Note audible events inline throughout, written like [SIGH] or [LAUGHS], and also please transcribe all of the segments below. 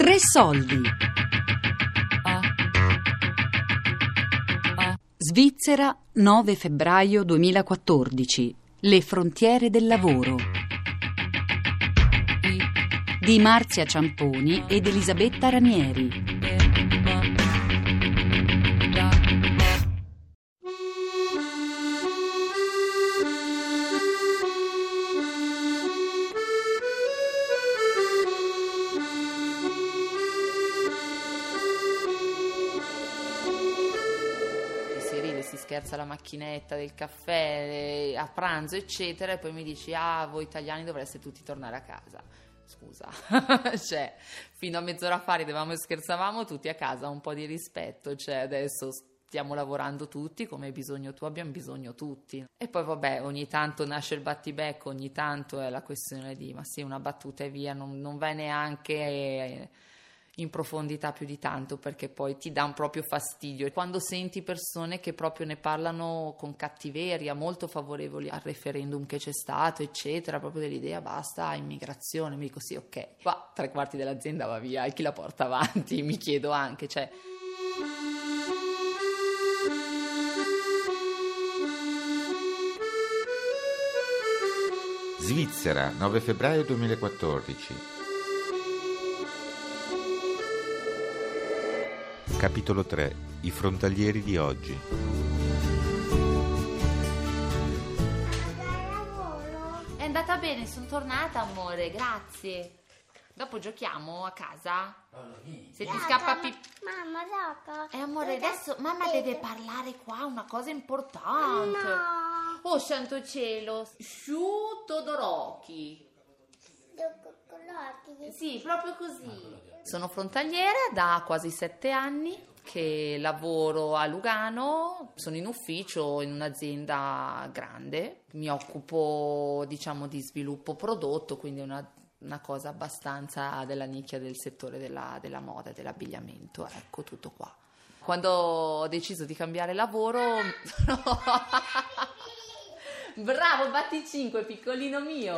Tre soldi. Svizzera, 9 febbraio 2014. Le frontiere del lavoro. Di Marzia Ciamponi ed Elisabetta Ranieri. Scherza alla macchinetta del caffè, eh, a pranzo, eccetera, e poi mi dici, ah, voi italiani dovreste tutti tornare a casa. Scusa, [LAUGHS] cioè, fino a mezz'ora fa ridevamo e scherzavamo tutti a casa, un po' di rispetto, cioè, adesso stiamo lavorando tutti come hai bisogno tu, abbiamo bisogno tutti. E poi vabbè, ogni tanto nasce il battibecco, ogni tanto è la questione di, ma sì, una battuta e via, non, non vai neanche... eh, in profondità più di tanto perché poi ti dà un proprio fastidio. Quando senti persone che proprio ne parlano con cattiveria, molto favorevoli al referendum che c'è stato, eccetera, proprio dell'idea basta immigrazione, mi dico sì, ok, qua tre quarti dell'azienda va via e chi la porta avanti? [LAUGHS] Mi chiedo anche, cioè... Svizzera, 9 febbraio 2014. Capitolo 3. I frontalieri di oggi. È andata bene, sono tornata amore, grazie. Dopo giochiamo a casa? Se ti scappa pipì... Mamma, dopo. Eh amore, adesso mamma deve parlare qua, una cosa importante. No. Oh santo cielo, Shu Todoroki. Coccolati. Sì, proprio così. Sono frontaliera da quasi sette anni che lavoro a Lugano, sono in ufficio in un'azienda grande, mi occupo diciamo di sviluppo prodotto, quindi una, una cosa abbastanza della nicchia del settore della, della moda dell'abbigliamento, ecco tutto qua. Quando ho deciso di cambiare lavoro... [LAUGHS] Bravo, batti 5, piccolino mio.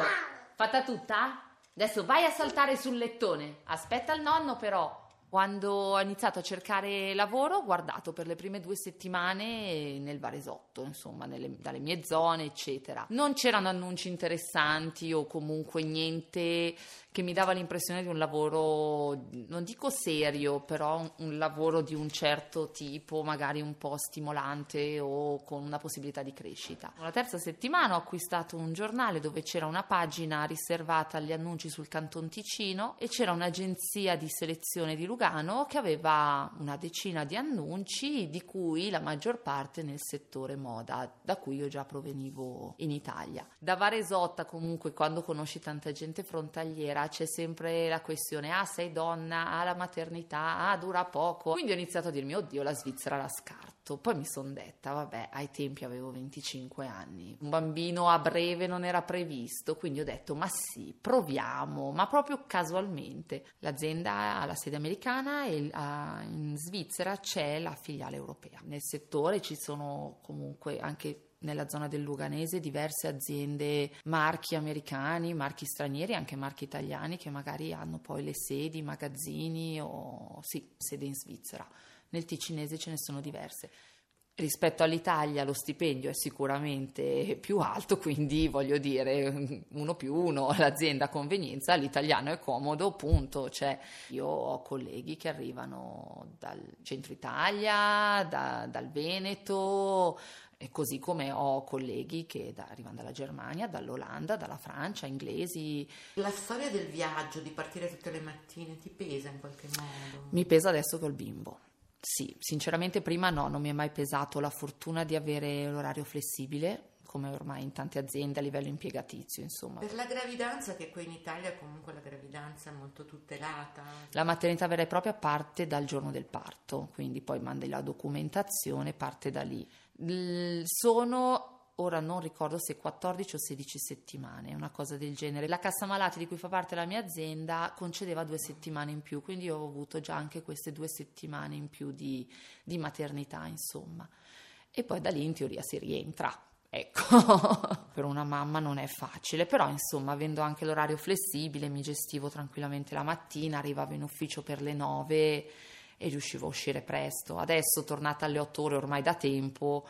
Fatta tutta? Adesso vai a saltare sul lettone. Aspetta il nonno però. Quando ho iniziato a cercare lavoro ho guardato per le prime due settimane nel Varesotto, insomma, nelle- dalle mie zone, eccetera. Non c'erano annunci interessanti o comunque niente che mi dava l'impressione di un lavoro, non dico serio, però un, un lavoro di un certo tipo, magari un po' stimolante o con una possibilità di crescita. La terza settimana ho acquistato un giornale dove c'era una pagina riservata agli annunci sul Canton Ticino e c'era un'agenzia di selezione di Lugano che aveva una decina di annunci, di cui la maggior parte nel settore moda, da cui io già provenivo in Italia. Da Varesotta comunque quando conosci tanta gente frontaliera c'è sempre la questione ah sei donna, ah la maternità, ah dura poco. Quindi ho iniziato a dirmi oddio la Svizzera la scarto. Poi mi sono detta vabbè ai tempi avevo 25 anni, un bambino a breve non era previsto, quindi ho detto ma sì proviamo, ma proprio casualmente. L'azienda ha la sede americana e ah, in Svizzera c'è la filiale europea. Nel settore ci sono comunque anche nella zona del Luganese diverse aziende, marchi americani, marchi stranieri, anche marchi italiani che magari hanno poi le sedi, magazzini o sì, sede in Svizzera. Nel ticinese ce ne sono diverse. Rispetto all'Italia lo stipendio è sicuramente più alto, quindi voglio dire uno più uno, l'azienda a convenienza, l'italiano è comodo, punto. Cioè, io ho colleghi che arrivano dal centro Italia, da- dal Veneto, e così come ho colleghi che da- arrivano dalla Germania, dall'Olanda, dalla Francia, inglesi. La storia del viaggio, di partire tutte le mattine, ti pesa in qualche modo? Mi pesa adesso col bimbo. Sì, sinceramente prima no, non mi è mai pesato la fortuna di avere l'orario flessibile, come ormai in tante aziende a livello impiegatizio, insomma. Per la gravidanza, che qui in Italia comunque la gravidanza è molto tutelata. La maternità vera e propria parte dal giorno del parto, quindi poi mandi la documentazione, parte da lì. Sono ora non ricordo se 14 o 16 settimane, una cosa del genere. La cassa malati di cui fa parte la mia azienda concedeva due settimane in più, quindi ho avuto già anche queste due settimane in più di, di maternità, insomma. E poi da lì in teoria si rientra. Ecco, [LAUGHS] per una mamma non è facile, però insomma, avendo anche l'orario flessibile, mi gestivo tranquillamente la mattina, arrivavo in ufficio per le 9 e riuscivo a uscire presto. Adesso, tornata alle 8 ore ormai da tempo,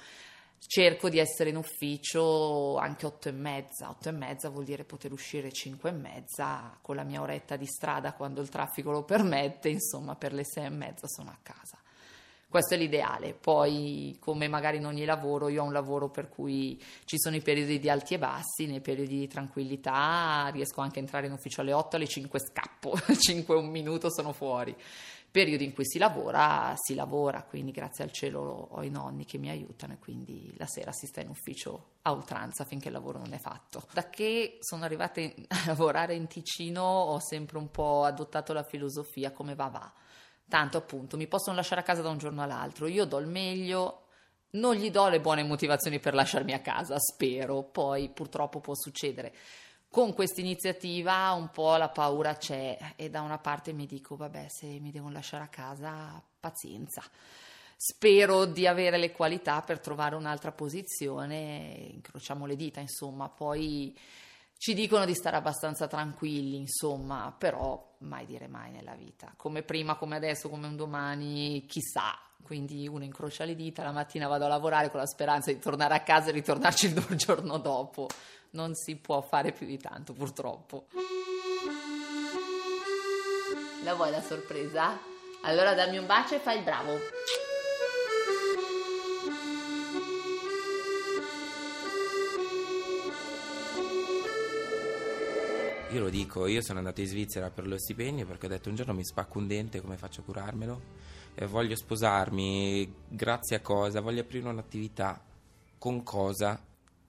cerco di essere in ufficio anche 8 e mezza. 8 e mezza vuol dire poter uscire 5 e mezza con la mia oretta di strada quando il traffico lo permette, insomma, per le 6 e mezza sono a casa. Questo è l'ideale, poi come magari in ogni lavoro, io ho un lavoro per cui ci sono i periodi di alti e bassi, nei periodi di tranquillità riesco anche a entrare in ufficio alle 8, alle 5 scappo, [LAUGHS] 5 e un minuto sono fuori. Periodi in cui si lavora, si lavora, quindi grazie al cielo ho i nonni che mi aiutano e quindi la sera si sta in ufficio a oltranza finché il lavoro non è fatto. Da che sono arrivata [LAUGHS] a lavorare in Ticino ho sempre un po' adottato la filosofia come va va Tanto appunto mi possono lasciare a casa da un giorno all'altro, io do il meglio, non gli do le buone motivazioni per lasciarmi a casa, spero, poi purtroppo può succedere. Con questa iniziativa un po' la paura c'è e da una parte mi dico vabbè se mi devono lasciare a casa pazienza. Spero di avere le qualità per trovare un'altra posizione, incrociamo le dita insomma, poi ci dicono di stare abbastanza tranquilli, insomma, però mai dire mai nella vita. Come prima, come adesso, come un domani, chissà. Quindi uno incrocia le dita, la mattina vado a lavorare con la speranza di tornare a casa e ritornarci [LAUGHS] il giorno dopo. Non si può fare più di tanto, purtroppo. La vuoi la sorpresa? Allora dammi un bacio e fai il bravo. Io lo dico, io sono andato in Svizzera per lo stipendio perché ho detto un giorno mi spacco un dente, come faccio a curarmelo? E voglio sposarmi, grazie a cosa? Voglio aprire un'attività, con cosa?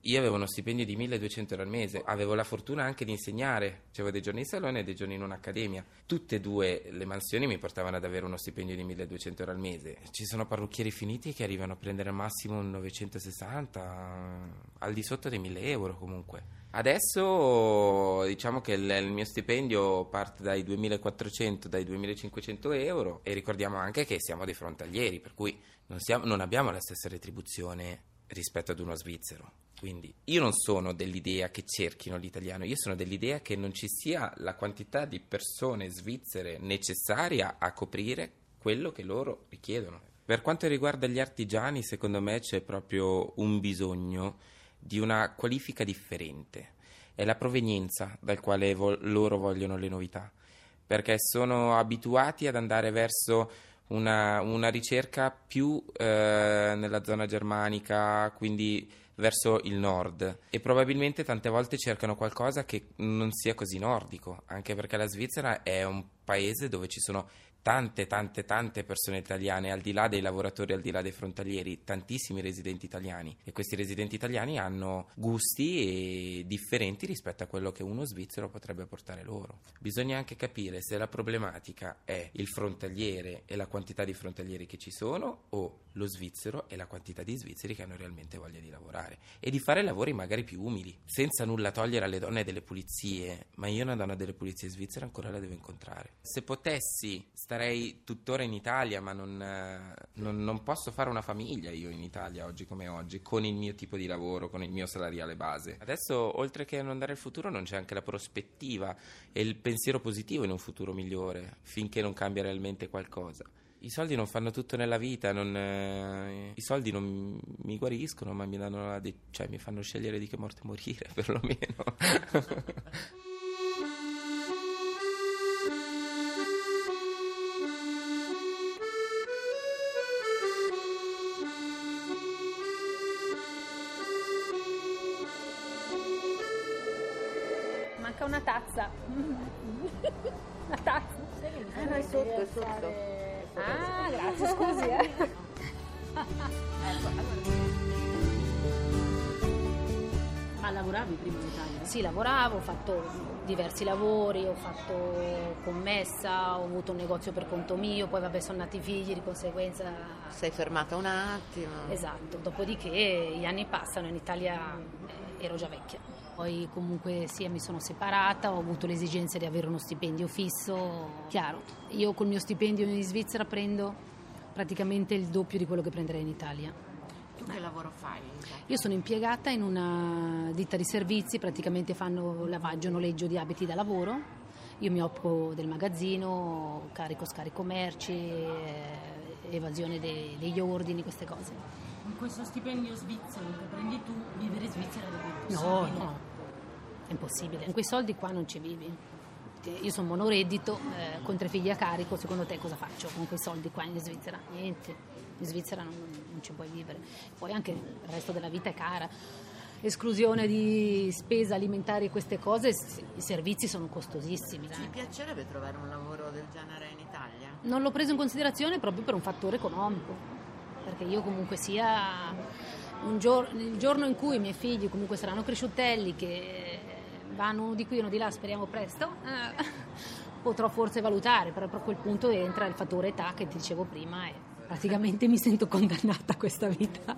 Io avevo uno stipendio di 1200 euro al mese, avevo la fortuna anche di insegnare, avevo dei giorni in salone e dei giorni in un'accademia. Tutte e due le mansioni mi portavano ad avere uno stipendio di 1200 euro al mese. Ci sono parrucchieri finiti che arrivano a prendere al massimo 960, al di sotto dei 1000 euro comunque. Adesso diciamo che il, il, mio stipendio parte dai 2400, dai 2500 euro e ricordiamo anche che siamo dei frontalieri, per cui non, siamo, non abbiamo la stessa retribuzione rispetto ad uno svizzero. Quindi io non sono dell'idea che cerchino l'italiano, io sono dell'idea che non ci sia la quantità di persone svizzere necessaria a coprire quello che loro richiedono. Per quanto riguarda gli artigiani, secondo me c'è proprio un bisogno di una qualifica differente, è la provenienza dal quale vo- loro vogliono le novità, perché sono abituati ad andare verso una, una ricerca più eh, nella zona germanica, quindi verso il nord. E probabilmente tante volte cercano qualcosa che non sia così nordico, anche perché la Svizzera è un paese dove ci sono tante, tante, tante persone italiane, al di là dei lavoratori, al di là dei frontalieri, tantissimi residenti italiani. E questi residenti italiani hanno gusti differenti rispetto a quello che uno svizzero potrebbe portare loro. Bisogna anche capire se la problematica è il frontaliere e la quantità di frontalieri che ci sono o lo svizzero e la quantità di svizzeri che hanno realmente voglia di lavorare e di fare lavori magari più umili, senza nulla togliere alle donne delle pulizie, ma io una donna delle pulizie svizzere ancora la devo incontrare. Se potessi stare starei tuttora in Italia, ma non, eh, non, non, posso fare una famiglia io in Italia oggi come oggi, con il mio tipo di lavoro, con il mio salariale base. Adesso, oltre che non dare il futuro, non c'è anche la prospettiva e il pensiero positivo in un futuro migliore, finché non cambia realmente qualcosa. I soldi non fanno tutto nella vita, non, eh, i soldi non mi guariscono, ma mi, de- cioè, mi fanno scegliere di che morte morire, [LAUGHS] perlomeno. Manca una tazza. [LAUGHS] La tazza. Ah, no, è sotto, è sotto. Ah, grazie, scusi. Eh. Ma lavoravi prima in Italia? Sì, lavoravo, ho fatto diversi lavori, ho fatto commessa, ho avuto un negozio per conto mio, poi vabbè sono nati i figli, di conseguenza... Sei fermata un attimo. Esatto, dopodiché gli anni passano, in Italia eh, ero già vecchia. Poi comunque sia mi sono separata, ho avuto l'esigenza di avere uno stipendio fisso. Chiaro, io col mio stipendio in Svizzera prendo praticamente il doppio di quello che prenderei in Italia. Tu che lavoro fai? Io sono impiegata in una ditta di servizi, praticamente fanno lavaggio, noleggio di abiti da lavoro. Io mi occupo del magazzino, carico, scarico merci, eh, evasione dei- degli ordini, queste cose. Questo stipendio svizzero che prendi tu, vivere in Svizzera dove è No, no, è impossibile. Con quei soldi qua non ci vivi. Io sono monoreddito, eh, con tre figli a carico, secondo te cosa faccio con quei soldi qua in Svizzera? Niente, in Svizzera non, non ci puoi vivere. Poi anche il resto della vita è cara. Esclusione di spesa alimentari e queste cose, i servizi sono costosissimi. Ti piacerebbe trovare un lavoro del genere in Italia? Non l'ho preso in considerazione proprio per un fattore economico, perché io comunque sia un gior- il giorno in cui i miei figli comunque saranno cresciutelli, che vanno di qui e uno di là, speriamo presto, eh, potrò forse valutare, però a quel punto entra il fattore età che ti dicevo prima e praticamente mi sento condannata a questa vita.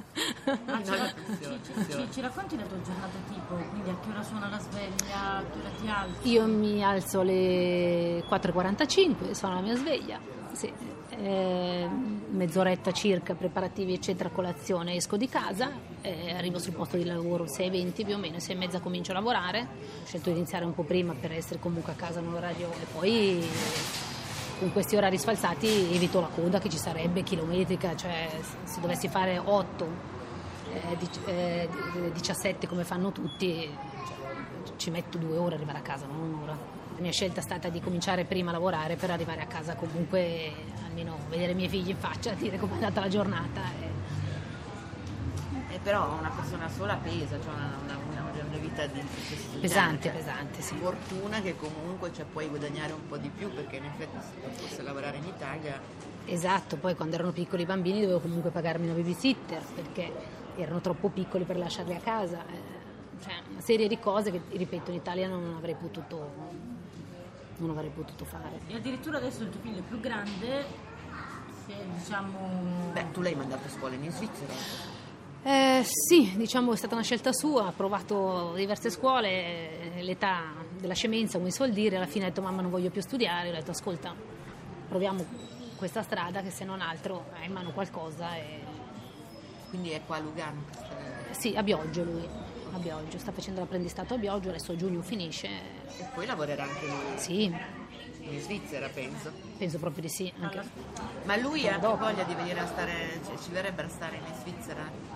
Ah, ci, ci- ci- ci- racconti la tua giornata tipo? Quindi a che ora suona la sveglia, a che ora ti alzi? Io mi alzo alle 4.45, sono la mia sveglia, sì. Eh, mezz'oretta circa, preparativi eccetera, colazione, esco di casa, eh, arrivo sul posto di lavoro 6.20 più o meno, 6.30 comincio a lavorare, ho scelto di iniziare un po' prima per essere comunque a casa in un orario e poi con questi orari sfalsati evito la coda che ci sarebbe chilometrica, cioè se dovessi fare 8, eh, dic- eh, 17 come fanno tutti, ci metto due ore ad arrivare a casa, non un'ora. La mia scelta è stata di cominciare prima a lavorare per arrivare a casa comunque almeno vedere i miei figli in faccia, [LAUGHS] dire com'è andata la giornata. e- Eh, però una persona sola pesa, cioè una, una- una- vita di Pesante, cioè, pesante, sì. Fortuna che comunque cioè, puoi guadagnare un po' di più perché in effetti se a lavorare in Italia Esatto, poi quando erano piccoli i bambini dovevo comunque pagarmi una babysitter perché erano troppo piccoli per lasciarli a casa. eh, Cioè, una serie di cose che, ripeto, in Italia non avrei potuto, non avrei potuto fare. E addirittura adesso il tuo figlio è più grande, è, diciamo... Beh, tu l'hai mandato a scuola in Svizzera. Eh, sì, diciamo è stata una scelta sua, ha provato diverse scuole, eh, l'età della scemenza, come si suol dire, alla fine ha detto mamma non voglio più studiare, ho detto ascolta, proviamo questa strada che se non altro hai in mano qualcosa e... Quindi è qua a Lugano. questa- Sì, a Bioggio lui, a Bioggio, sta facendo l'apprendistato a Bioggio, adesso a giugno finisce, E poi lavorerà anche lui sì, in Svizzera, penso. penso proprio di sì. Anche... Ma lui ha voglia di venire a stare, cioè, ci verrebbe a stare in Svizzera?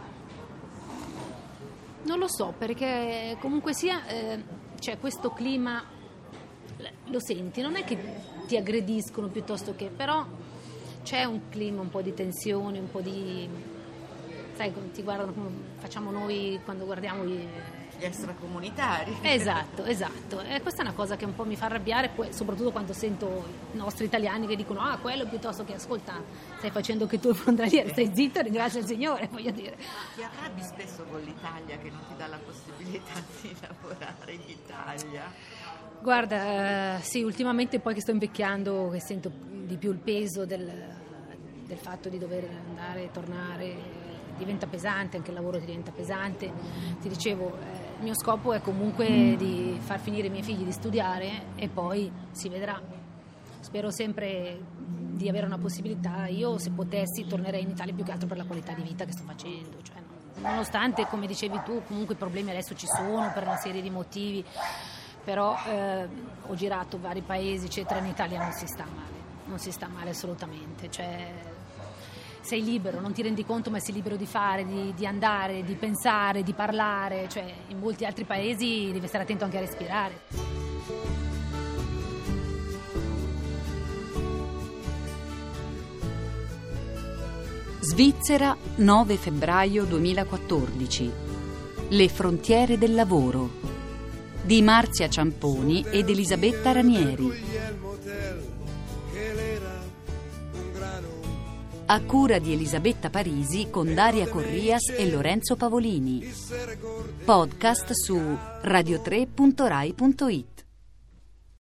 Non lo so, perché comunque sia eh, c'è questo clima, lo senti, non è che ti aggrediscono piuttosto che, però c'è un clima un po' di tensione, un po' di... sai, come ti guardano come facciamo noi quando guardiamo i... Gli extracomunitari. Esatto, esatto. E questa è una cosa che un po' mi fa arrabbiare, poi, soprattutto quando sento i nostri italiani che dicono ah, quello piuttosto che ascolta, stai facendo che tu [LAUGHS] il frontaliere, stai zitto e ringrazia il Signore, voglio dire. Ti arrabbi spesso con l'Italia che non ti dà la possibilità [LAUGHS] di lavorare in Italia? Guarda, eh, sì, ultimamente poi che sto invecchiando, che sento di più il peso del, del fatto di dover andare e tornare, diventa pesante, anche il lavoro ti diventa pesante. Ti dicevo, eh, il mio scopo è comunque di far finire i miei figli di studiare e poi si vedrà. Spero sempre di avere una possibilità. Io, se potessi, tornerei in Italia più che altro per la qualità di vita che sto facendo. Cioè, nonostante, come dicevi tu, comunque i problemi adesso ci sono per una serie di motivi però eh, ho girato vari paesi, eccetera, in Italia non si sta male, non si sta male assolutamente, cioè, sei libero, non ti rendi conto, ma sei libero di fare, di, di andare, di pensare, di parlare, cioè, in molti altri paesi devi stare attento anche a respirare. Svizzera, 9 febbraio 2014. Le frontiere del lavoro. Di Marzia Ciamponi ed Elisabetta Ranieri. A cura di Elisabetta Parisi con Daria Corrias e Lorenzo Pavolini. Podcast su radio3.rai.it.